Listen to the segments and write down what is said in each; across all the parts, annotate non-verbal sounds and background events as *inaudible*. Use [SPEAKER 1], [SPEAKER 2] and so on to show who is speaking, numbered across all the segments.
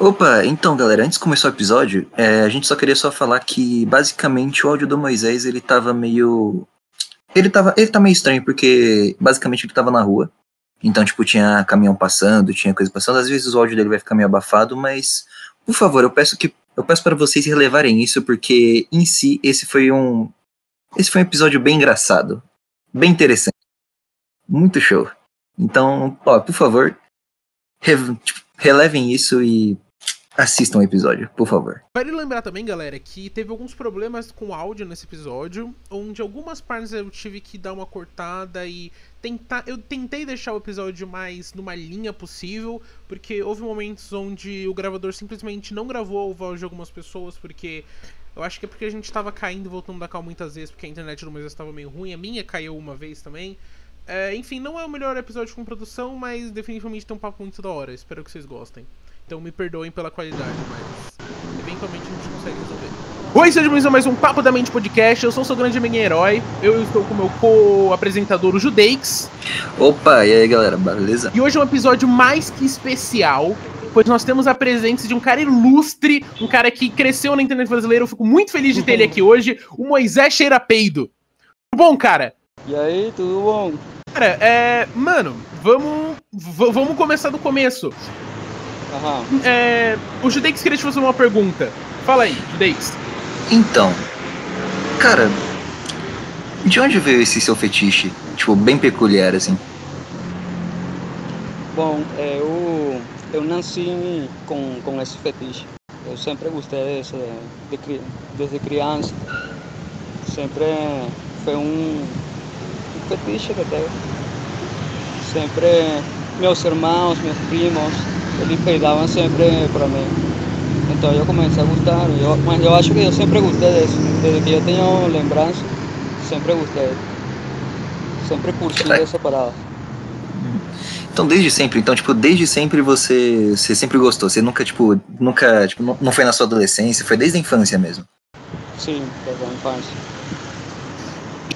[SPEAKER 1] Opa, então galera, antes de começar o episódio, é, a gente só queria só falar que basicamente o áudio do Moisés ele tava meio. Ele tava. Ele tá meio estranho, porque basicamente ele tava na rua. Então, tipo, tinha caminhão passando, tinha coisa passando. Às vezes o áudio dele vai ficar meio abafado, mas, por favor, eu peço que. Eu peço para vocês relevarem isso, porque em si esse foi um. Esse foi um episódio bem engraçado. Bem interessante. Muito show. Então, ó, por favor, re, tipo, relevem isso e assistam o episódio, por favor.
[SPEAKER 2] Vale lembrar também, galera, que teve alguns problemas com áudio nesse episódio, onde algumas partes eu tive que dar uma cortada e tentar. Eu tentei deixar o episódio mais numa linha possível, porque houve momentos onde o gravador simplesmente não gravou a voz de algumas pessoas, porque. Eu acho que é porque a gente tava caindo e voltando da cal muitas vezes, porque a internet do Moisés estava meio ruim, a minha caiu uma vez também. É, enfim, não é o melhor episódio com produção, mas definitivamente tem um papo muito da hora. Espero que vocês gostem. Então me perdoem pela qualidade, mas eventualmente a gente consegue resolver. Oi, sejam bem-vindos a mais um Papo da Mente Podcast. Eu sou o seu grande amigo herói. Eu estou com o meu co-apresentador, o Judeix.
[SPEAKER 1] Opa, e aí galera, beleza?
[SPEAKER 2] E hoje é um episódio mais que especial, pois nós temos a presença de um cara ilustre, um cara que cresceu na internet brasileira. Eu fico muito feliz de ter ele aqui hoje, o Moisés Cheira Peido. Tudo bom, cara?
[SPEAKER 3] E aí, tudo bom?
[SPEAKER 2] Cara, é. Mano, vamos. Vamos começar do começo.
[SPEAKER 3] Aham.
[SPEAKER 2] É, o Judex queria te fazer uma pergunta. Fala aí, Judex.
[SPEAKER 1] Então, cara, de onde veio esse seu fetiche? Tipo, bem peculiar, assim.
[SPEAKER 3] Bom, é, eu, eu nasci com, com esse fetiche. Eu sempre gostei disso de, de, desde criança. Sempre foi um, um fetiche que tenho. Sempre meus irmãos, meus primos, eles peidavam sempre para mim. Então eu comecei a gostar, eu, mas eu acho que eu sempre gostei disso. Desde que eu tenho lembrança, sempre gostei. Sempre curti essa parada.
[SPEAKER 1] Então, desde sempre, então, tipo, desde sempre você, você sempre gostou, você nunca, tipo, nunca, tipo, não, não foi na sua adolescência, foi desde a infância mesmo.
[SPEAKER 3] Sim, desde a infância.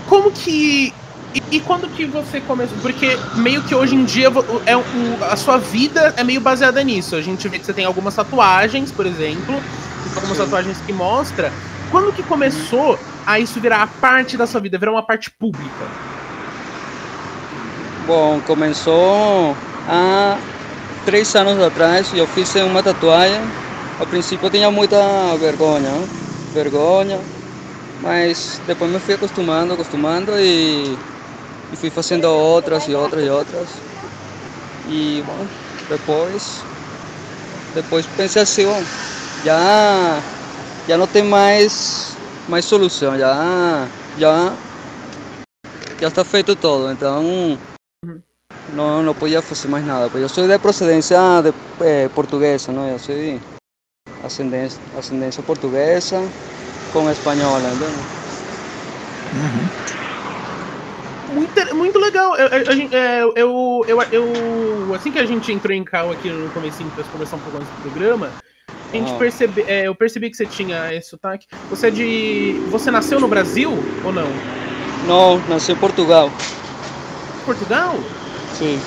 [SPEAKER 2] Como que. E, e quando que você começou? Porque meio que hoje em dia é um, a sua vida é meio baseada nisso. A gente vê que você tem algumas tatuagens, por exemplo, tem algumas
[SPEAKER 3] Sim.
[SPEAKER 2] tatuagens que mostra. Quando que começou a isso virar parte da sua vida, virar uma parte pública?
[SPEAKER 3] Bom, começou há três anos atrás. Eu fiz uma tatuagem. Ao princípio eu tinha muita vergonha, vergonha, mas depois me fui acostumando, acostumando e, e fui fazendo outras e outras e outras. E bom, depois, depois pensei assim, bom, já, já não tem mais, mais solução, já, já, já está feito tudo. Então no, no podía hacer más nada. Pues yo soy de procedencia de, eh, portuguesa, ¿no? Yo soy ascendencia, ascendencia portuguesa con española, ¿entiendes?
[SPEAKER 2] Muito, muito legal. Eu, eu, é, eu, eu, eu, eu- assim que a gente entrou em cal aqui no comecinho para conversar um pouco antes do programa, a gente
[SPEAKER 3] Ah.
[SPEAKER 2] percebe, é, eu percebi que você tinha esse sotaque. Você é de. Você nasceu no Brasil ou não?
[SPEAKER 3] No, nací en Portugal.
[SPEAKER 2] Portugal?
[SPEAKER 3] Sí.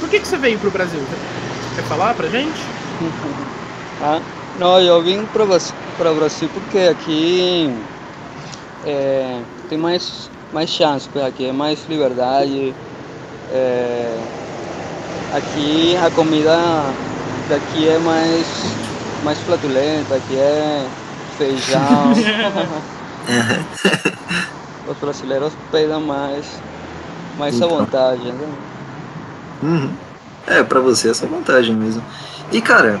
[SPEAKER 2] Por que, que você veio pro Brasil? Quer falar pra gente? *laughs*
[SPEAKER 3] Ah, no, yo vim para para Brasil porque aqui eh, tem mais, mais chance, pues aqui é mais liberdade. eh, aqui a comida daqui é mais, mais flatulenta, aqui é feijão. *laughs* Os brasileiros peidam mais, mais à
[SPEAKER 1] Então.
[SPEAKER 3] vontade, né?
[SPEAKER 1] Uhum. É, pra você essa é vantagem mesmo. E, cara.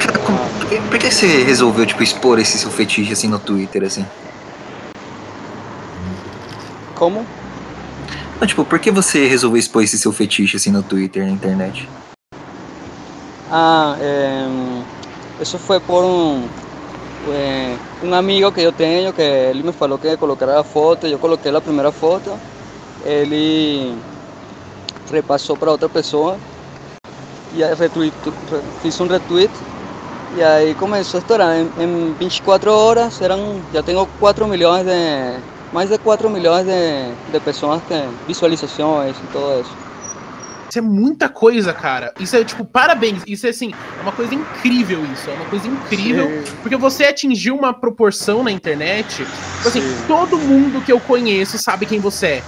[SPEAKER 1] cara, como- por, que, por que você resolveu, tipo, expor esse seu fetiche, assim, no Twitter, assim?
[SPEAKER 3] Como?
[SPEAKER 1] Não, tipo, por que você resolveu expor esse seu fetiche, assim, no Twitter, na internet?
[SPEAKER 3] Ah, em, eso fue por un, eh, un amigo que yo tengo que él me falou que colocara la foto, yo coloqué la primera foto, ele repassou para outra pessoa e aí retweet, re- fiz um retweet e aí começou a estourar. Em, em 24 horas eram, já tenho 4 milhões de, mais de 4 milhões de, de pessoas que visualizações e todo isso.
[SPEAKER 2] Isso é muita coisa, cara. Isso é tipo, parabéns. Isso é assim, é uma coisa incrível isso. É uma coisa incrível. Sim. Porque você atingiu uma proporção na internet. Tipo assim, Sim. todo mundo que eu conheço sabe quem você é.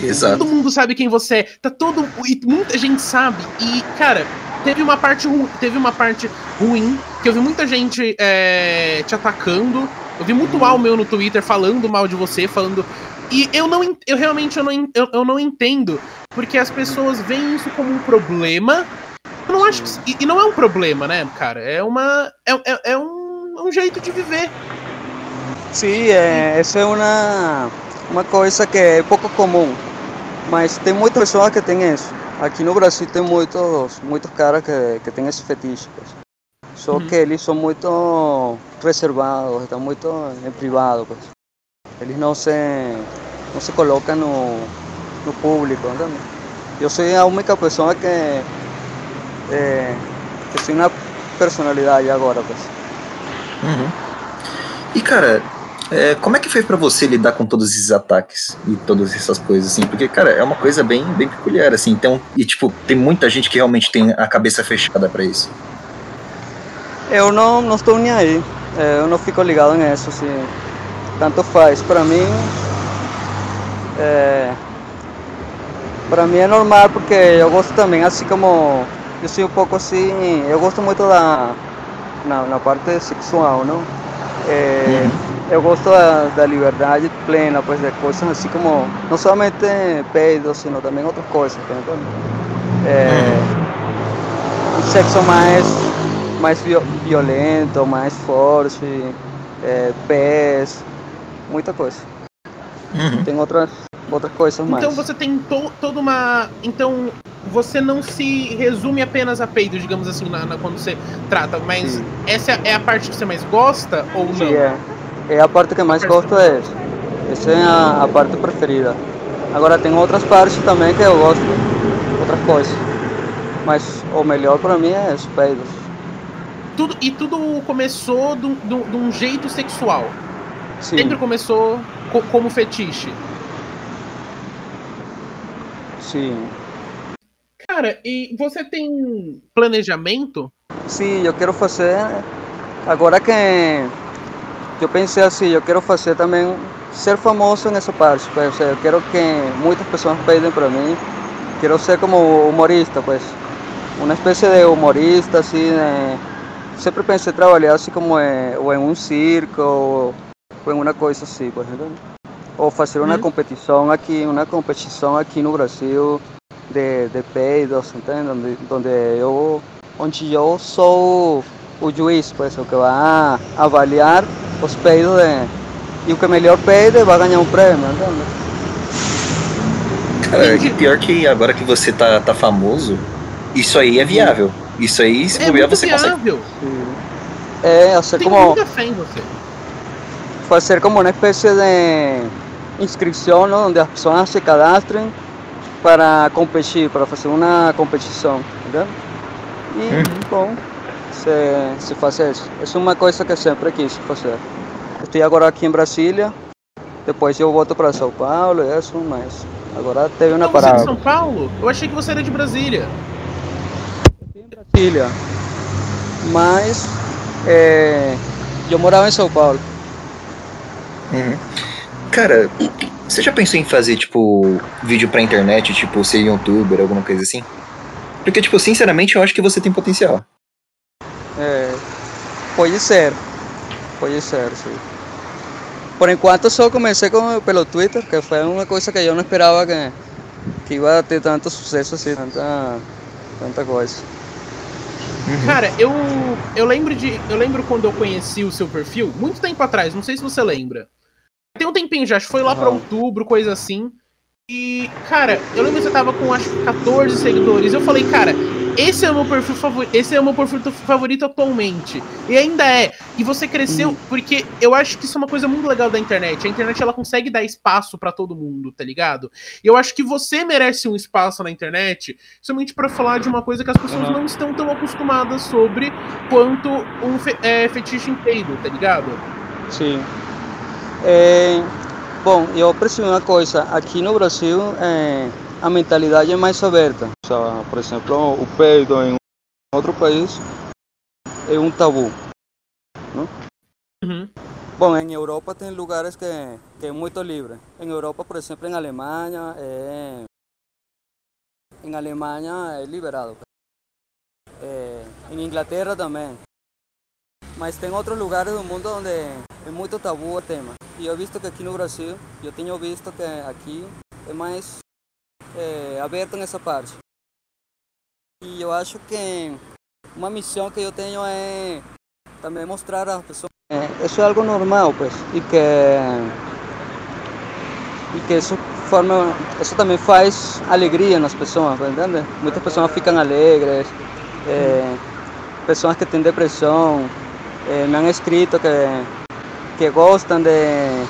[SPEAKER 2] Exato. Todo mundo sabe quem você é. Tá todo. E muita gente sabe. E, cara, teve uma parte teve uma parte ruim, que eu vi muita gente é, te atacando. Eu vi muito mal meu no Twitter falando mal de você, falando. E eu não eu realmente eu não, eu, eu não entendo. Porque as pessoas veem isso como um problema. Eu não acho que, e, e não é um problema, né, cara? É uma. É, é, é um, um jeito de viver.
[SPEAKER 3] Sim, é, essa é uma, uma coisa que é pouco comum. Mas tem muitas pessoas que têm isso. Aqui no Brasil tem muitos, muitos caras que, que têm esse fetiche. Só uhum. que eles são muito reservados, estão muito em privado. Pues. Eles não se, não se colocam no, no público. Entende? Eu sou a única pessoa que, é, que tem uma personalidade agora. Pues.
[SPEAKER 1] Uhum. E cara, é, como é que foi para você lidar com todos esses ataques e todas essas coisas, assim? Porque, cara, é uma coisa bem, bem peculiar, assim. Então, e, tipo, tem muita gente que realmente tem a cabeça fechada para isso.
[SPEAKER 3] Eu não, não estou nem aí. Eu não fico ligado nisso, assim. Tanto faz. Para mim, é, para mim é normal porque eu gosto também, assim como eu sou um pouco assim, eu gosto muito da na, na parte sexual, não? É, uhum. eu gosto da, da, liberdade plena, pues, de coisas assim como, não somente peidos, sino também outras coisas, então, é, um sexo mais, mais violento, mais forte, é, pés, muita coisa. Uhum. Tem outras, outras coisas mais.
[SPEAKER 2] Então você tem to, toda uma. Então você não se resume apenas a peido, digamos assim, na, na quando você trata, mas Sim. essa é a parte que você mais gosta ou não? Sim,
[SPEAKER 3] é. É a parte que mais gosto é essa. Essa é a, a, parte preferida. Agora tem outras partes também que eu gosto, outras coisas. Mas o melhor para mim é os peidos.
[SPEAKER 2] Tudo, e tudo começou de um jeito sexual. Sim. Sempre começou co como fetiche.
[SPEAKER 3] Sim.
[SPEAKER 2] Cara, e você tem planejamento?
[SPEAKER 3] Sim, eu quero fazer. Agora que eu pensei assim, eu quero fazer também ser famoso nessa parte. Pues, eu quero que muitas pessoas pedem para mim. Quero ser como humorista, pues. Uma espécie de humorista, assim. De... Sempre pensei trabalhar assim como em, ou em um circo ou, ou em uma coisa assim, por exemplo. Ou fazer uma competição aqui, uma competição aqui no Brasil de, de peidos, entende? Onde, onde eu, onde eu sou o juiz, pues, o que vai avaliar os peidos de, e o que melhor peide vai ganhar um prêmio, entende?
[SPEAKER 1] Cara, é pior que agora que você tá, tá famoso, isso aí é viável. Isso aí, se
[SPEAKER 2] é bobear, você viável.
[SPEAKER 3] consegue. É, ser
[SPEAKER 2] Tem
[SPEAKER 3] como.
[SPEAKER 2] Muita fé em você.
[SPEAKER 3] Fazer como uma espécie de inscrição, ¿no? onde as pessoas se cadastrem para competir, para fazer uma competição, entendeu? E, hum. bom, se, se faz isso. Essa é uma coisa que eu sempre quis fazer. Estou agora aqui em Brasília, depois eu volto para São Paulo e isso, mas agora teve uma parada.
[SPEAKER 2] Você é de São Paulo? Eu achei que você era de Brasília.
[SPEAKER 3] Brasília, mas é, eu morava em São Paulo.
[SPEAKER 1] Uhum. Cara, você já pensou em fazer, tipo, vídeo pra internet, tipo, ser youtuber, alguma coisa assim? Porque, tipo, sinceramente, eu acho que você tem potencial.
[SPEAKER 3] É, pode ser. Pode ser, sim. Por enquanto só comecei com, pelo Twitter, que foi uma coisa que eu não esperava que, que ia ter tanto sucesso assim, tanta, tanta coisa.
[SPEAKER 2] Uhum. *laughs* Cara, eu, eu lembro de. Eu lembro quando eu conheci o seu perfil, muito tempo atrás, não sei se você lembra. Tem um tempinho já, acho que foi lá uhum. pra outubro, coisa assim. E, cara, eu lembro que você tava com acho que 14 seguidores. Eu falei, cara, esse é o meu perfil favorito, esse é o meu perfil favorito atualmente. E ainda é. E você cresceu uhum. porque eu acho que isso é uma coisa muito legal da internet. A internet ela consegue dar espaço para todo mundo, tá ligado? E eu acho que você merece um espaço na internet, somente para falar de uma coisa que as pessoas uhum. não estão tão acostumadas sobre quanto um fe é, fetiche peido, tá ligado?
[SPEAKER 3] Sim. É, bom, eu percebi uma coisa. Aqui no Brasil, é, a mentalidade é mais aberta. por exemplo, o peido em outro país é um tabu. Uhum. Bom, em Europa tem lugares que, que é muito livre. Em Europa, por exemplo, em Alemanha, é, em Alemanha é liberado. É, em Inglaterra também. Mas tem outros lugares do mundo onde é muito tabu o tema. E eu visto que aqui no Brasil, eu tenho visto que aqui é mais é, nessa parte. E eu acho que uma missão que eu tenho é também mostrar às pessoas que isso é algo normal, pues, e que e que isso forma, isso também faz alegria nas pessoas, entende? Muitas pessoas ficam alegres, é, pessoas que têm depressão, é, me han escrito que que gostam de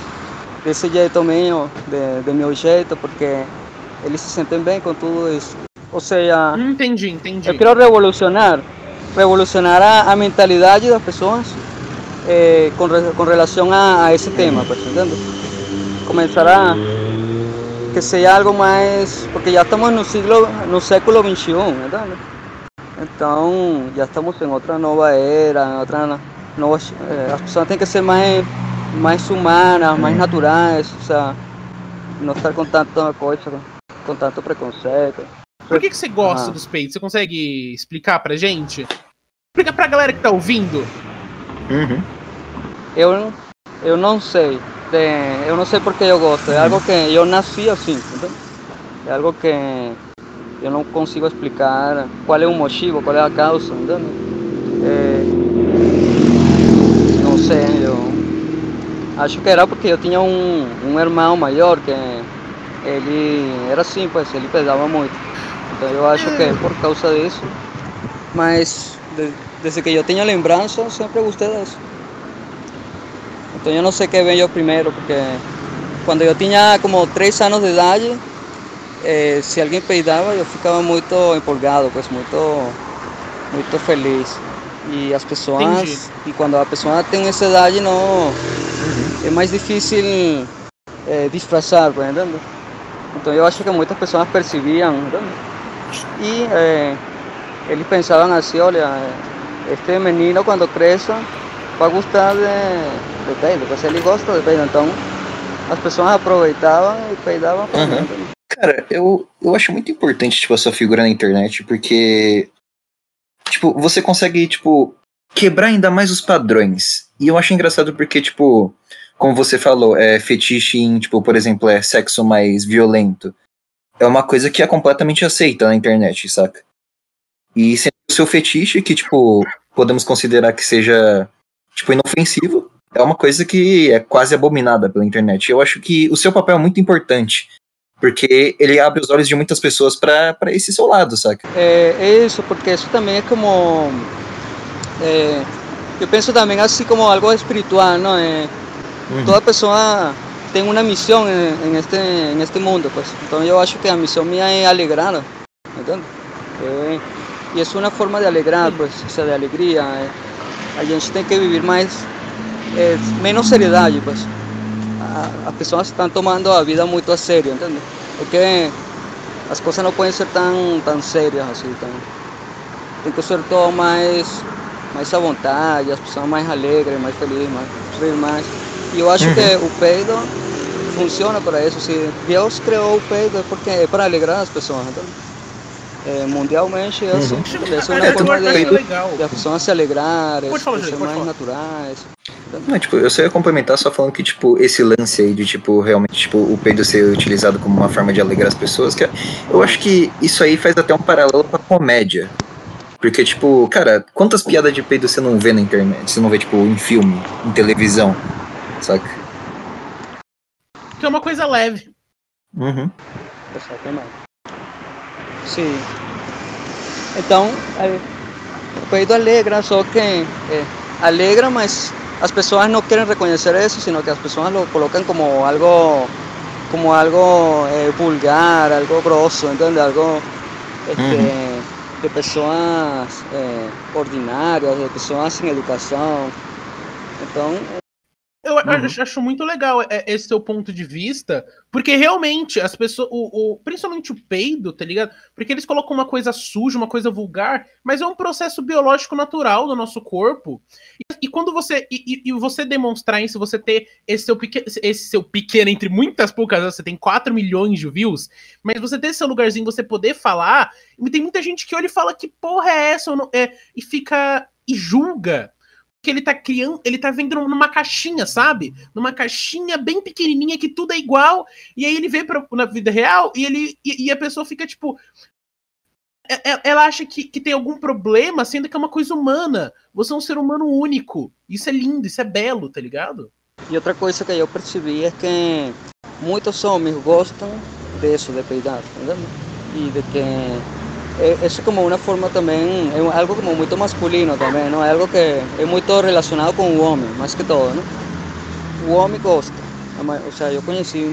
[SPEAKER 3] desse jeito meu, de, de meu jeito, porque eles se sentem bem com tudo isso. Ou seja,
[SPEAKER 2] entendi, entendi.
[SPEAKER 3] eu quero revolucionar, revolucionar a, a mentalidade das pessoas eh, com, com relação a, a esse tema, pues, entende? Começar a que seja algo mais, porque já estamos no siglo, no século 21, entende? Então, já estamos em outra nova era, outra nova, eh, as pessoas têm que ser mais mais humanas, mais naturais, o sea, não estar com tanta coisa, com tanto preconceito.
[SPEAKER 2] Por que, que você gosta ah. dos peitos? Você consegue explicar pra gente? Explica pra galera que tá ouvindo.
[SPEAKER 3] Uhum. Eu, eu não sei. Eu não sei porque eu gosto. É algo que eu nasci assim. Entendeu? É algo que eu não consigo explicar qual é o motivo, qual é a causa. Entendeu? É, não sei. Eu acho que era porque eu tinha um, um irmão maior que ele era assim, pois ele pesava muito. Então eu acho que é por causa disso. Mas de, desde que eu tenho lembrança, sempre gostei disso. Então eu não sei que veio primeiro, porque quando eu tinha como 3 anos de idade, eh, se alguém peidava, eu ficava muito empolgado, pois muito, muito feliz. E as pessoas, Entendi. e quando a pessoa tem essa idade, não, é mais difícil é, disfarçar, por exemplo. Então eu acho que muitas pessoas percebiam, e é, eles pensavam assim, olha, este menino quando cresce vai gostar de, de peido, porque ele gosta de peido, então as pessoas aproveitavam e peidavam. Uhum.
[SPEAKER 1] Cara, eu, eu acho muito importante, tipo, a sua figura na internet, porque, tipo, você consegue, tipo, quebrar ainda mais os padrões. E eu acho engraçado porque, tipo, como você falou, é fetiche em, tipo, por exemplo, é sexo mais violento. É uma coisa que é completamente aceita na internet, saca? E sendo o seu fetiche, que, tipo, podemos considerar que seja, tipo, inofensivo, é uma coisa que é quase abominada pela internet. Eu acho que o seu papel é muito importante, porque ele abre os olhos de muitas pessoas para esse seu lado, saca?
[SPEAKER 3] É, é, isso, porque isso também é como. É, eu penso também assim como algo espiritual, não? É, uhum. Toda pessoa tem uma missão este, em este mundo, pues. Então eu acho que a missão minha é alegrar, entende? É, e é uma forma de alegrar, pues, de alegria. É, a gente tem que viver mais, é, menos seriedade, pues. as pessoas estão tomando a vida muito a sério, entende? Porque as coisas não podem ser tão, tão sérias assim, tão, tem que ser todo mais, mais à vontade, as pessoas mais alegres, mais felizes, mais, mais. E eu acho uhum. que o peido funciona para isso. Se Deus criou o peido é porque é para alegrar as pessoas. Então, é, mundialmente, uhum. assim, é uma forma de, de as pessoas se alegrarem, ser mais naturais.
[SPEAKER 1] Não, tipo, eu só ia complementar só falando que, tipo, esse lance aí de, tipo, realmente, tipo, o peido ser utilizado como uma forma de alegrar as pessoas, que eu acho que isso aí faz até um paralelo com a comédia. Porque, tipo, cara, quantas piadas de peido você não vê na internet? Você não vê, tipo, em filme, em televisão? Saca?
[SPEAKER 2] Que é uma coisa leve.
[SPEAKER 1] Uhum.
[SPEAKER 3] Sim. Então, é, o peido alegra, só que é, alegra, mas as pessoas não querem reconhecer isso, sino que as pessoas lo colocam como algo como algo eh, vulgar, algo grosso, entende? Algo este, uhum. de pessoas eh, ordinárias, de pessoas sem educação. Então,
[SPEAKER 2] Eu uhum. acho muito legal é, esse seu ponto de vista, porque realmente as pessoas, o, o, principalmente o peido, tá ligado? Porque eles colocam uma coisa suja, uma coisa vulgar, mas é um processo biológico natural do nosso corpo. E, e quando você e, e, você demonstrar isso, você ter esse seu, pequeno, esse seu pequeno, entre muitas poucas, você tem 4 milhões de views, mas você ter seu lugarzinho, você poder falar, e tem muita gente que olha e fala que porra é essa, não, é, e fica e julga que ele tá criando, ele tá vendo numa caixinha, sabe? Numa caixinha bem pequenininha que tudo é igual, e aí ele vê pra, na vida real e ele e, e a pessoa fica tipo é, é, ela acha que, que tem algum problema, sendo que é uma coisa humana. Você é um ser humano único. Isso é lindo, isso é belo, tá ligado?
[SPEAKER 3] E outra coisa que eu percebi é que muitos homens gostam disso, de peidar, entendeu? E de que es como una forma también, es algo como muy masculino también, ¿no? Es algo que es muy relacionado con hombre, más que todo, ¿no? Hombre gosta. O sea, yo conocí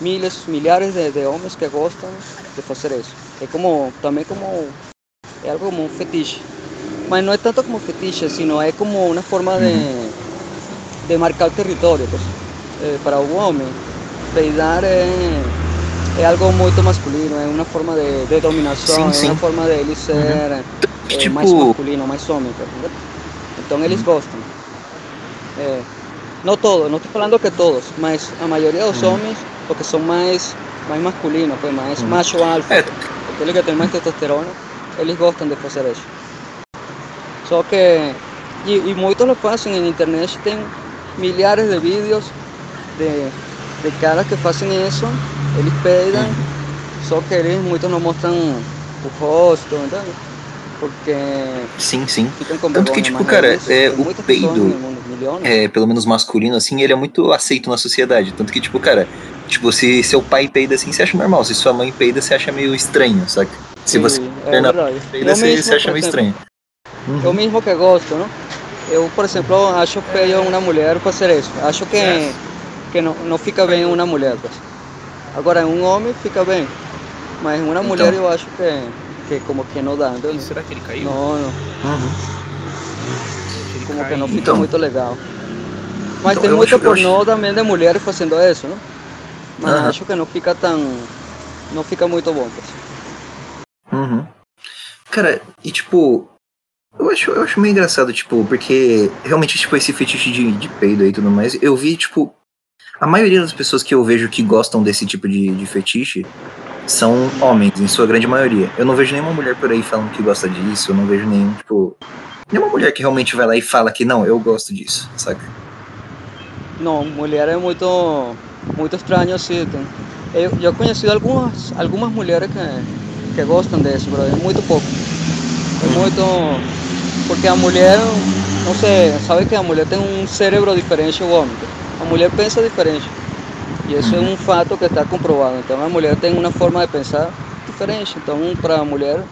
[SPEAKER 3] miles, millares de, de hombres que gostan de hacer eso. Es como, también como, es algo como un fetiche. Pero no es tanto como fetiche, sino es como una forma de, de marcar territorio, pues. Eh, para un hombre, peidar es é algo muito masculino, é uma forma de, de dominação, sim, sim. é uma forma de ele ser uhum. é, tipo... mais masculino, mais homem, tá Então eles gostam. É, não todos, não estou falando que todos, mas a maioria dos uhum. homens, porque são mais, mais masculinos, pues, mais uhum. macho alfa, é. aquele que tem mais testosterona, eles gostam de fazer isso. Só que, e, e muitos lo fazem na internet, tem milhares de vídeos de, de caras que fazem isso eles pedem, só que eles muitos não mostram o rosto, entendeu? Porque.
[SPEAKER 1] Sim, sim. Tanto que, tipo, cara, é, o peido, é, pelo menos masculino, assim, ele é muito aceito na sociedade. Tanto que, tipo, cara, tipo, se seu pai peida assim, você acha normal. Se sua mãe peida, você acha meio estranho, saca? Se você
[SPEAKER 3] é peida,
[SPEAKER 1] você, mesmo, você acha meio estranho.
[SPEAKER 3] Uhum. Eu mesmo que gosto, não? Eu, por exemplo, acho feio uma mulher fazer isso. Acho que, que não, não fica bem uma mulher. Pues. Agora, um homem fica bem, mas uma então, mulher eu acho que, que como que não dá.
[SPEAKER 2] Então, será que ele caiu?
[SPEAKER 3] Não, não. Uhum. Como que não fica então, muito legal. Mas então, tem muito pornô acho... também de mulheres fazendo isso, não? Mas uhum. acho que não fica tão. Não fica muito bom.
[SPEAKER 1] Uhum. Cara, e tipo, eu acho, eu acho meio engraçado, tipo, porque realmente, tipo, esse fetiche de, de peido aí e tudo mais, eu vi, tipo, a maioria das pessoas que eu vejo que gostam desse tipo de, de fetiche são homens, em sua grande maioria. Eu não vejo nenhuma mulher por aí falando que gosta disso, eu não vejo nenhum, tipo. Nenhuma mulher que realmente vai lá e fala que não, eu gosto disso, saca?
[SPEAKER 3] Não, mulher é muito, muito estranho assim. Eu, eu conheci algumas, algumas mulheres que, que gostam disso, mas é muito pouco. É muito. Porque a mulher, não sei, sabe que a mulher tem um cérebro diferente do homem. A mulher pensa diferente. E isso é um fato que está comprovado. Então a mulher tem uma forma de pensar diferente. Então para a mulher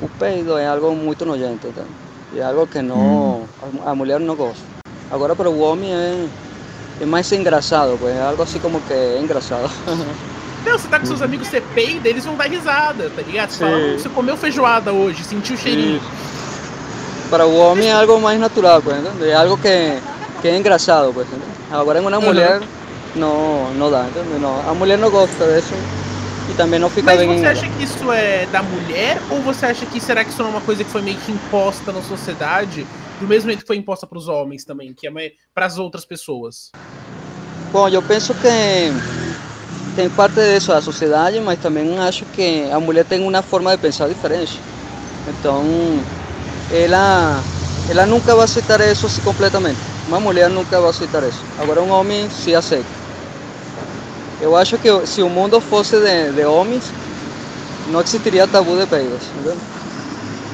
[SPEAKER 3] o peido é algo muito nojento. Então. É algo que não, a mulher não gosta. Agora para o homem é, é mais engraçado, é algo assim como que é engraçado. *laughs*
[SPEAKER 2] Não, você tá com seus amigos, você peida, eles vão dar risada, tá ligado? Você, fala, você comeu feijoada hoje, sentiu o cheirinho.
[SPEAKER 3] Para o homem é algo mais natural, pues, é algo que, que é engraçado. Pues, Agora uma mulher não, não dá, não, a mulher não gosta disso e também não fica
[SPEAKER 2] Mas
[SPEAKER 3] bem.
[SPEAKER 2] Mas você acha que isso é da mulher ou você acha que será que isso é uma coisa que foi meio que imposta na sociedade, do mesmo jeito que foi imposta para os homens também, que é para as outras pessoas?
[SPEAKER 3] Bom, eu penso que tem parte disso da sociedade, mas também acho que a mulher tem uma forma de pensar diferente. Então, ela, ela nunca vai aceitar isso assim completamente. Uma mulher nunca vai aceitar isso. Agora um homem se aceita. Eu acho que se o mundo fosse de, de homens, não existiria tabu de peidos. Entendeu?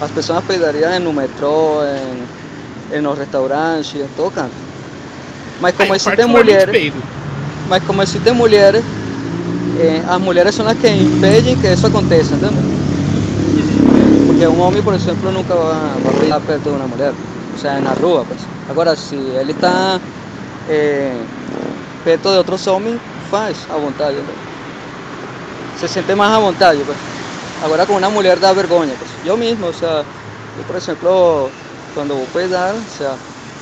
[SPEAKER 3] As pessoas peidariam no metrô, em, em nos restaurantes, em todo canto. Mas como existem mulheres, mas como existem mulheres, eh, as mulheres são as que impedem que isso aconteça, entendeu? Porque um homem, por exemplo, nunca vai, vai peidar perto de uma mulher, ou seja, na rua, pues. Agora, se ele está perto de outros homens, faz à vontade. Se sente mais à vontade. Pues. Agora, com uma mulher dá vergonha. Pues. Eu mesmo, ou seja, eu, por exemplo, quando vou cuidar, ou seja,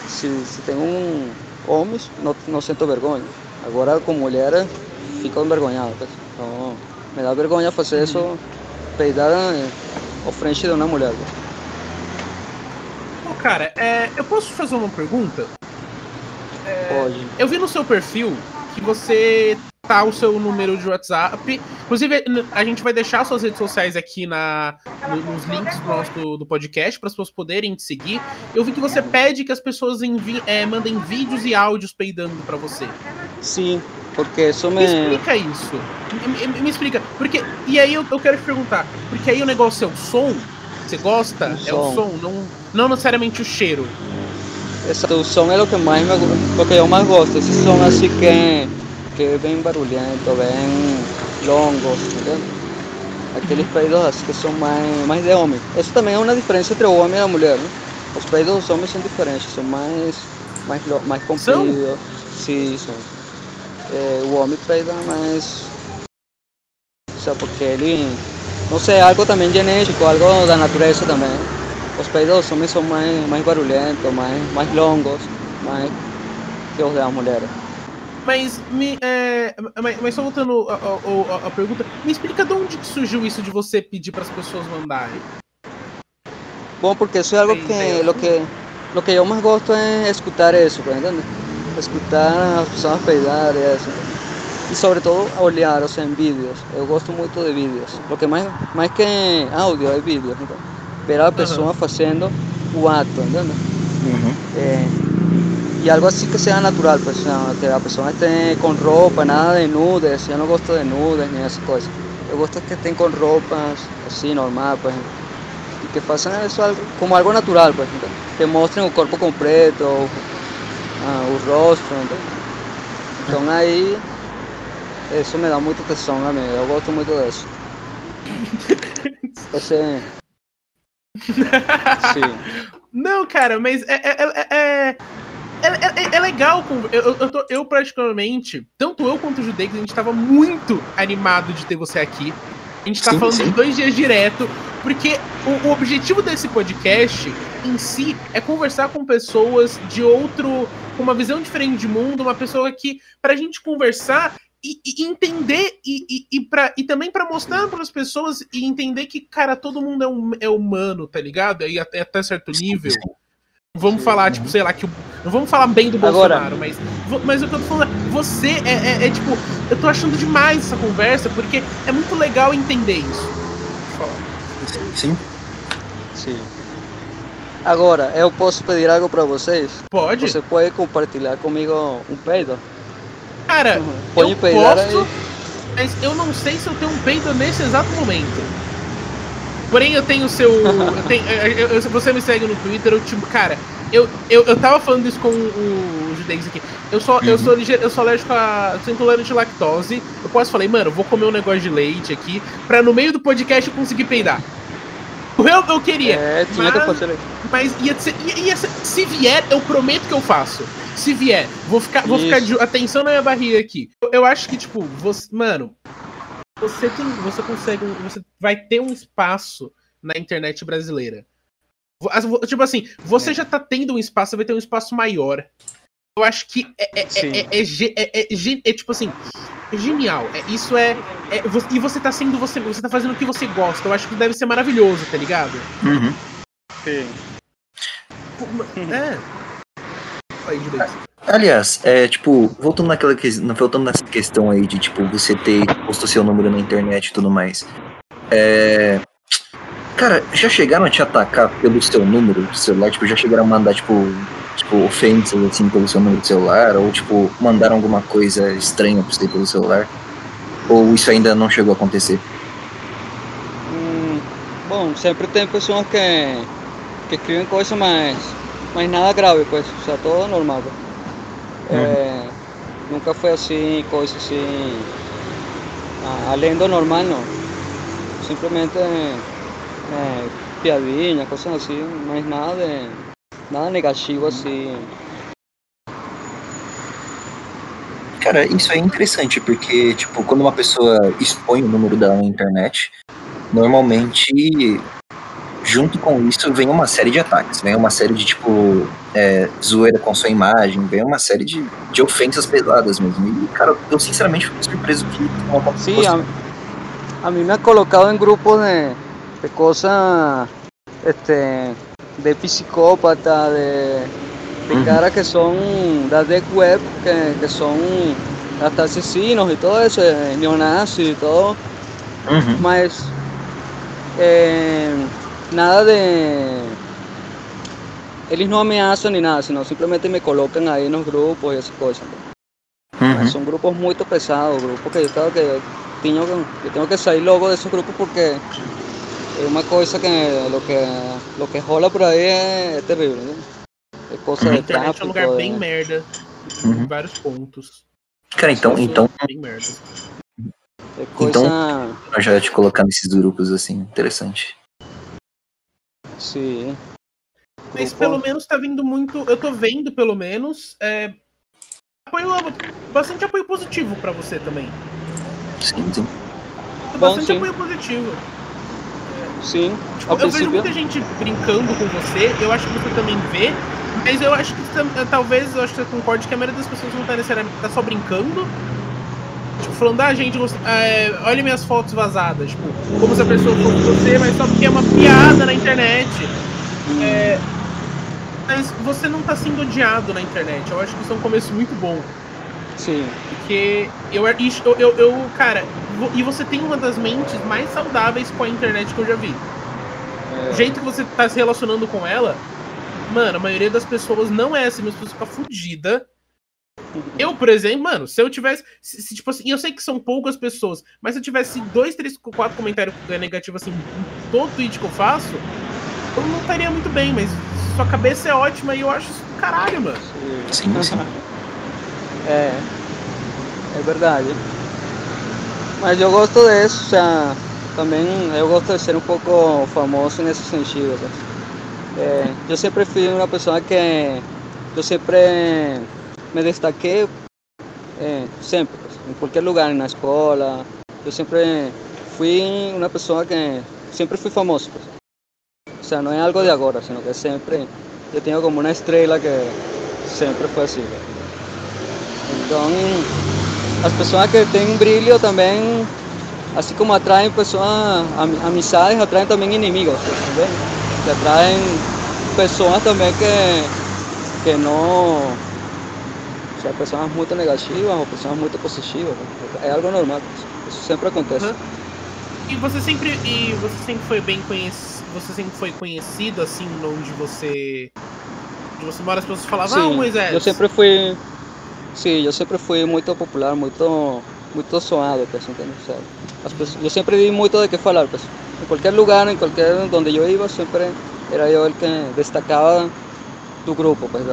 [SPEAKER 3] se, se tem um, homens, não, não sinto vergonha. Agora, com mulheres, fico envergonhado. Pues. Então, me dá vergonha fazer isso, peidar ao frente de uma mulher.
[SPEAKER 2] Pô, cara, é, eu posso fazer uma pergunta?
[SPEAKER 3] É, Pode.
[SPEAKER 2] Eu vi no seu perfil que você tá o seu número de WhatsApp. Inclusive, a gente vai deixar suas redes sociais aqui na, nos links do nosso do podcast para as pessoas poderem te seguir. Eu vi que você pede que as pessoas enviem, é, mandem vídeos e áudios peidando para você.
[SPEAKER 3] Sim, porque isso me...
[SPEAKER 2] me explica isso. Me, me, me, explica. Porque. E aí eu, eu quero te perguntar, porque aí o negócio é o som? Você gosta? O é som. o som, não, não necessariamente o cheiro.
[SPEAKER 3] Exato, o som é o que mais me, o que eu mais gosto. Esse som assim que, que é bem barulhento, bem longos, entendeu? Aqueles peidos assim que são mais, mais de homem. Isso também é uma diferença entre o homem e a mulher, né? Os peidos dos homens são diferentes, são mais, mais, mais compridos. Sim, são. É, o homem peida mais. Só porque ele. Não sei, algo também genético, algo da natureza também. Os peidos dos homens são mais, mais barulhentos, mais, mais longos, mais que os das mulheres.
[SPEAKER 2] Mas, me, é, mas, mas só voltando à pergunta, me explica de onde que surgiu isso de você pedir para as pessoas mandarem?
[SPEAKER 3] Bom, porque isso é algo que, lo que, lo que eu mais gosto é escutar isso, entende? Escutar as pessoas peidar e isso. E sobretudo olhar, ou seja, em vídeos. Eu gosto muito de vídeos. O que mais, mais que áudio é vídeos. Então, ver a pessoa uhum. fazendo o ato, entende? Uhum. É, y algo así que sea natural, pues, que la persona esté con ropa, nada de nudes, yo no gusto de nudes ni esas cosas. Yo gusto que estén con ropas así, normal, pues, y que pasen eso algo, como algo natural, pues, que muestren el cuerpo completo, uh, el rostro, entonces ahí, eso me da mucho tesón a mí, yo gosto mucho de eso. Ese... *laughs*
[SPEAKER 2] Sí. Não, cara, mas é, é, é, é, é, é, legal. Eu, eu, tô, eu, praticamente, tanto eu quanto o Judeix, a gente tava muito animado de ter você aqui. A gente tá sim, falando sim. de dois dias direto, porque o, o, objetivo desse podcast em si é conversar com pessoas de outro. com uma visão diferente de mundo, uma pessoa que, pra gente conversar e, e entender e, e, e, pra, e também para mostrar para as pessoas e entender que, cara, todo mundo é, um, é humano, tá ligado? E até, até certo nível. Vamos falar, tipo, sei lá, que. Não vamos falar bem do Bolsonaro, Agora, mas. Mas o que eu tô falando é, você é, é, é, tipo. Eu tô achando demais essa conversa, porque é muito legal entender isso.
[SPEAKER 1] Sim.
[SPEAKER 3] Sim. Agora, eu posso pedir algo pra vocês?
[SPEAKER 2] Pode.
[SPEAKER 3] Você pode compartilhar comigo um peido?
[SPEAKER 2] Cara, uhum. pode eu peidar posso, aí. mas eu não sei se eu tenho um peido nesse exato momento. Porém, eu tenho o seu. eu tenho, eu, eu, você me segue no Twitter, eu tipo, cara, eu, eu, eu tava falando isso com o, Judeis aqui. Eu sou, uhum. eu sou ligeiro, eu sou alérgico a. Eu sou intolerante de lactose. Eu quase falei, mano, vou comer um negócio de leite aqui, pra no meio do podcast eu conseguir peidar. Eu, eu queria.
[SPEAKER 3] É, tinha mas, que
[SPEAKER 2] mas ia ser, ia, ia ser, se vier, eu prometo que eu faço. Se vier, vou ficar, vou ficar de atenção na minha barriga aqui. Eu, eu acho que, tipo, você, mano, você tem, você consegue, você vai ter um espaço na internet brasileira. Tipo assim, você é. já tá tendo um espaço, você vai ter um espaço maior. Eu acho que é, é, é, é, é tipo assim, é genial. isso é, E você tá sendo você. Você tá fazendo o que você gosta. Eu acho que deve ser maravilhoso, tá ligado?
[SPEAKER 1] Uhum.
[SPEAKER 3] Sim.
[SPEAKER 2] É.
[SPEAKER 1] Aí, Aliás, é, tipo, voltando naquela voltando nessa questão aí de, tipo, você ter posto seu número na internet e tudo mais. É, cara, já chegaram a te atacar pelo seu número de celular? Tipo, já chegaram a mandar, tipo, tipo, ofensas, assim, pelo seu número de celular? Ou, tipo, mandaram alguma coisa estranha pra você pelo celular? Ou isso ainda não chegou a acontecer?
[SPEAKER 3] Hum, bom, sempre tem pessoas que, que escrevem coisas mais, mas nada grave, pues, o sea, todo normal. Pues. É, nunca foi assim, coisa assim, além do normal, não. Simplesmente é, piadinha, coisas assim, mas nada, de, nada negativo assim.
[SPEAKER 1] Cara, isso é interessante, porque, tipo, quando uma pessoa expõe o número dela na internet, normalmente junto com isso vem uma série de ataques, vem uma série de tipo é, zoeira com sua imagem, vem uma série de, de ofensas pesadas mesmo. E, cara, eu sinceramente fico surpreso que
[SPEAKER 3] uma Sim, a, a mim me ha colocado em grupos de, de este, de psicópata, de, de uhum. caras que são da deep web, que, que são hasta asesinos e todo isso, neonazis e todo. Uhum. Mas eh, nada de... Eles não ameaçam nem nada, senão simplesmente me colocam aí nos grupos e essas coisas. Uhum. São grupos muito pesados, grupos que eu, estava, que eu, tenho, eu tenho que sair logo desses grupos porque é uma coisa que lo que, lo que rola por aí é, é terrível. Né?
[SPEAKER 2] É coisa uhum. de tráfico. É um lugar é... bem merda, uhum. em vários pontos.
[SPEAKER 1] Cara, então, então, bem merda. É coisa... Então, eu já te colocar nesses grupos assim, interessante.
[SPEAKER 3] Sim.
[SPEAKER 2] Mas pelo menos tá vindo muito. Eu tô vendo, pelo menos. É, apoio, bastante apoio positivo pra você também.
[SPEAKER 1] Sim, sim.
[SPEAKER 2] Bastante sim. apoio positivo.
[SPEAKER 3] Sim.
[SPEAKER 2] Tipo, eu princípio... vejo muita gente brincando com você, eu acho que você também vê, mas eu acho que talvez eu acho que você concorde que a maioria das pessoas não tá necessariamente tá só brincando, Tipo, falando, ah, gente, é, olha minhas fotos vazadas. Tipo, como se a pessoa fosse você, mas só porque é uma piada na internet. É, mas você não tá sendo odiado na internet. Eu acho que isso é um começo muito bom.
[SPEAKER 3] Sim.
[SPEAKER 2] Porque eu, eu, eu, eu cara, e você tem uma das mentes mais saudáveis com a internet que eu já vi. É. O jeito que você tá se relacionando com ela, mano, a maioria das pessoas não é assim, mas a pessoa fica fodida eu, por exemplo, mano, se eu tivesse. Se, se, tipo assim, eu sei que são poucas pessoas, mas se eu tivesse dois, três, quatro comentários negativos assim, em todo tweet que eu faço, eu não estaria muito bem, mas sua cabeça é ótima e eu acho isso do caralho, mano.
[SPEAKER 1] Sim, sim.
[SPEAKER 3] É. É verdade. Mas eu gosto disso, já, também eu gosto de ser um pouco famoso nesse sentido. É, eu sempre fui uma pessoa que eu sempre me destaqué eh, siempre, pues, en cualquier lugar, en la escuela. Yo siempre fui una persona que siempre fui famoso. Pues. O sea, no es algo de ahora, sino que siempre yo tengo como una estrella que siempre fue así. Pues. Entonces, las personas que tienen brillo también, así como atraen personas, amistades, atraen también enemigos. Pues, que atraen personas también que, que no o sea, pessoas muito negativas ou pessoas muito positivas. É algo normal, isso sempre acontece. Uhum.
[SPEAKER 2] E você sempre e você sempre foi bem conhecido, você sempre foi conhecido assim onde você onde você mora, as pessoas falavam, ah, sim, ah, Moisés.
[SPEAKER 3] Eu sempre fui Sim, eu sempre fui muito popular, muito muito sonado, pues, sabe? As pessoas, eu sempre di muito de que falar, pues. Em qualquer lugar, em qualquer onde eu ia, sempre era eu o que destacava do grupo, pues,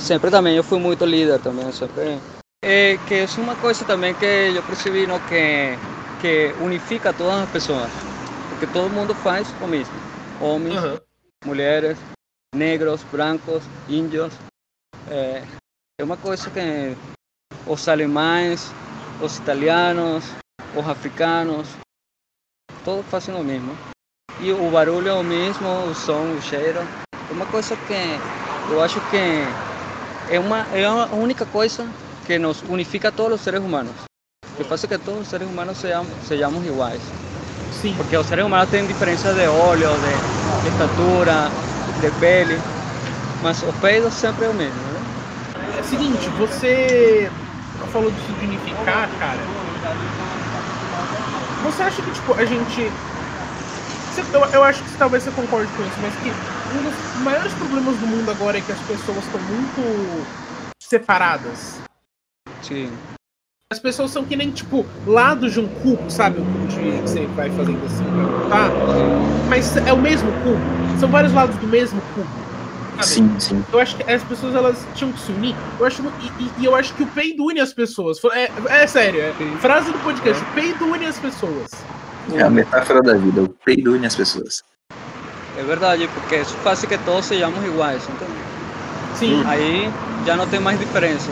[SPEAKER 3] sempre também eu fui muito líder também, sempre. É, que é uma coisa também que eu percebi no, que, que unifica todas as pessoas, porque todo mundo faz o mesmo, homens, uhum. mulheres, negros, brancos, índios. É, é uma coisa que os alemães, os italianos, os africanos, todos fazem o mesmo. E o barulho é o mesmo, o som, o cheiro. É uma coisa que eu acho que é uma, é a única coisa que nos unifica a todos os seres humanos. Que faz que todos os seres humanos sejamos, sejamos iguais.
[SPEAKER 2] Sim.
[SPEAKER 3] Porque os seres humanos têm diferenças de olho, de, de estatura, de pele, mas o peido sempre é o mesmo. Né?
[SPEAKER 2] É o seguinte, você falou disso de unificar, cara. Você acha que tipo, a gente eu, eu acho que talvez você concorde com isso, mas que um dos maiores problemas do mundo agora é que as pessoas estão muito separadas.
[SPEAKER 3] Sim.
[SPEAKER 2] As pessoas são que nem, tipo, lados de um cubo, sabe? O cubo de, que você vai fazendo assim pra tá? Mas é o mesmo cubo. São vários lados do mesmo cubo.
[SPEAKER 1] Sabe? Sim, sim.
[SPEAKER 2] Eu acho que as pessoas elas tinham que se unir. Eu acho, e, e eu acho que o peido une as pessoas. É, é sério, é, frase do podcast: é. o peido une as pessoas.
[SPEAKER 1] É a metáfora da vida, o peido une as pessoas.
[SPEAKER 3] É verdade, porque isso faz que todos sejamos iguais, entendeu?
[SPEAKER 2] Sim.
[SPEAKER 3] Aí já não tem mais diferença.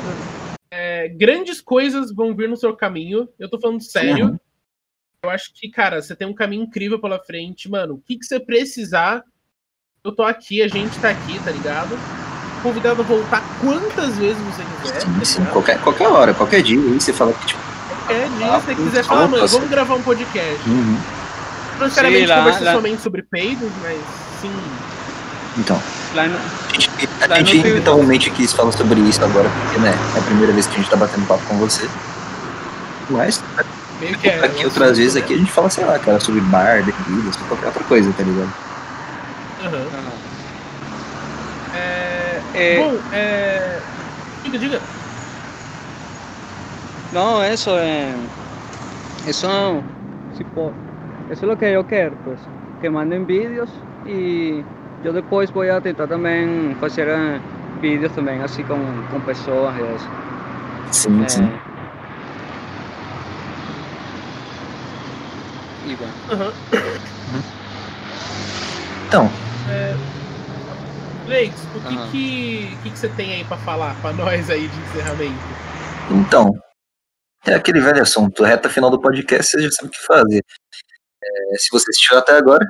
[SPEAKER 2] É, grandes coisas vão vir no seu caminho, eu tô falando sério. Uhum. Eu acho que, cara, você tem um caminho incrível pela frente, mano. O que, que você precisar, eu tô aqui, a gente tá aqui, tá ligado? Convidado a voltar quantas vezes você quiser.
[SPEAKER 1] Sim,
[SPEAKER 2] tá
[SPEAKER 1] sim,
[SPEAKER 2] ligado?
[SPEAKER 1] qualquer, qualquer hora, qualquer dia. Aí você fala que, tipo,
[SPEAKER 2] Qualquer dia,
[SPEAKER 1] Ah,
[SPEAKER 2] se você
[SPEAKER 1] putz,
[SPEAKER 2] quiser falar,
[SPEAKER 1] fala,
[SPEAKER 2] mano, vamos gravar um podcast.
[SPEAKER 1] uhum.
[SPEAKER 2] Não necessariamente
[SPEAKER 3] Sim, lá-
[SPEAKER 2] conversar
[SPEAKER 3] lá-
[SPEAKER 2] somente sobre peidos, mas sim.
[SPEAKER 1] Então,
[SPEAKER 3] Lá no-
[SPEAKER 1] a gente, a
[SPEAKER 3] Lá
[SPEAKER 1] gente eventualmente quis falar sobre isso agora, porque, né, é a primeira vez que a gente tá batendo papo com você. Mas,
[SPEAKER 2] Meio que é.
[SPEAKER 1] aqui outras vezes aqui a gente fala, sei lá, cara, sobre bar, bebidas, qualquer outra coisa, tá ligado?
[SPEAKER 2] Aham.
[SPEAKER 3] Ajá.
[SPEAKER 2] É...
[SPEAKER 3] Eh,
[SPEAKER 2] Bom, é... Diga, diga.
[SPEAKER 3] No, eso, eh, eso, sí, po- eso es lo que yo quiero, pues, que manden vídeos y yo después voy a tentar también hacer eh, vídeos también así con, con pessoas y eso.
[SPEAKER 1] Sim, sim.
[SPEAKER 3] Eh,
[SPEAKER 2] Aham.
[SPEAKER 1] Então,
[SPEAKER 2] É... Leix, o que,
[SPEAKER 3] Aham.
[SPEAKER 2] que, que que você tem aí pra falar pra nós aí de encerramento?
[SPEAKER 1] então, é aquele velho assunto, reta final do podcast, você já sabe o que fazer. É, se você assistiu até agora,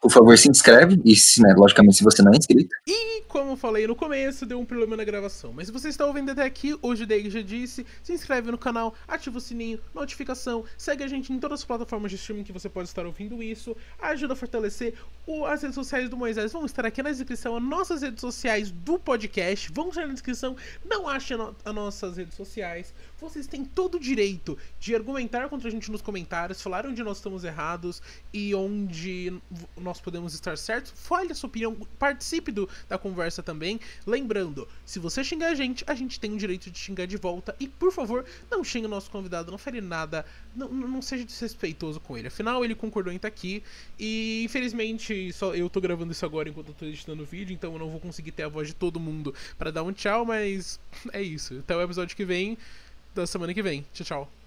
[SPEAKER 1] por favor, se inscreve, e se, né, logicamente, se você não é inscrito,
[SPEAKER 2] E como falei no começo, deu um problema na gravação. Mas se você está ouvindo até aqui, hoje o Dave já disse, se inscreve no canal, ativa o sininho, notificação, segue a gente em todas as plataformas de streaming que você pode estar ouvindo isso, ajuda a fortalecer o- as redes sociais do Moisés. Vão estar aqui na descrição as nossas redes sociais do podcast. Vão estar na descrição, não ache no- as nossas redes sociais. Vocês têm todo o direito de argumentar contra a gente nos comentários, falar onde nós estamos errados e onde nós podemos estar certos. Fale a sua opinião, participe do, da conversa também. Lembrando, se você xingar a gente, a gente tem o direito de xingar de volta. E por favor, não xingue o nosso convidado, não fale nada, não, não seja desrespeitoso com ele. Afinal, ele concordou em estar aqui. E infelizmente, só eu tô gravando isso agora enquanto eu tô editando o vídeo, então eu não vou conseguir ter a voz de todo mundo para dar um tchau, mas é isso. Até o episódio que vem, da semana que vem. Tchau, tchau.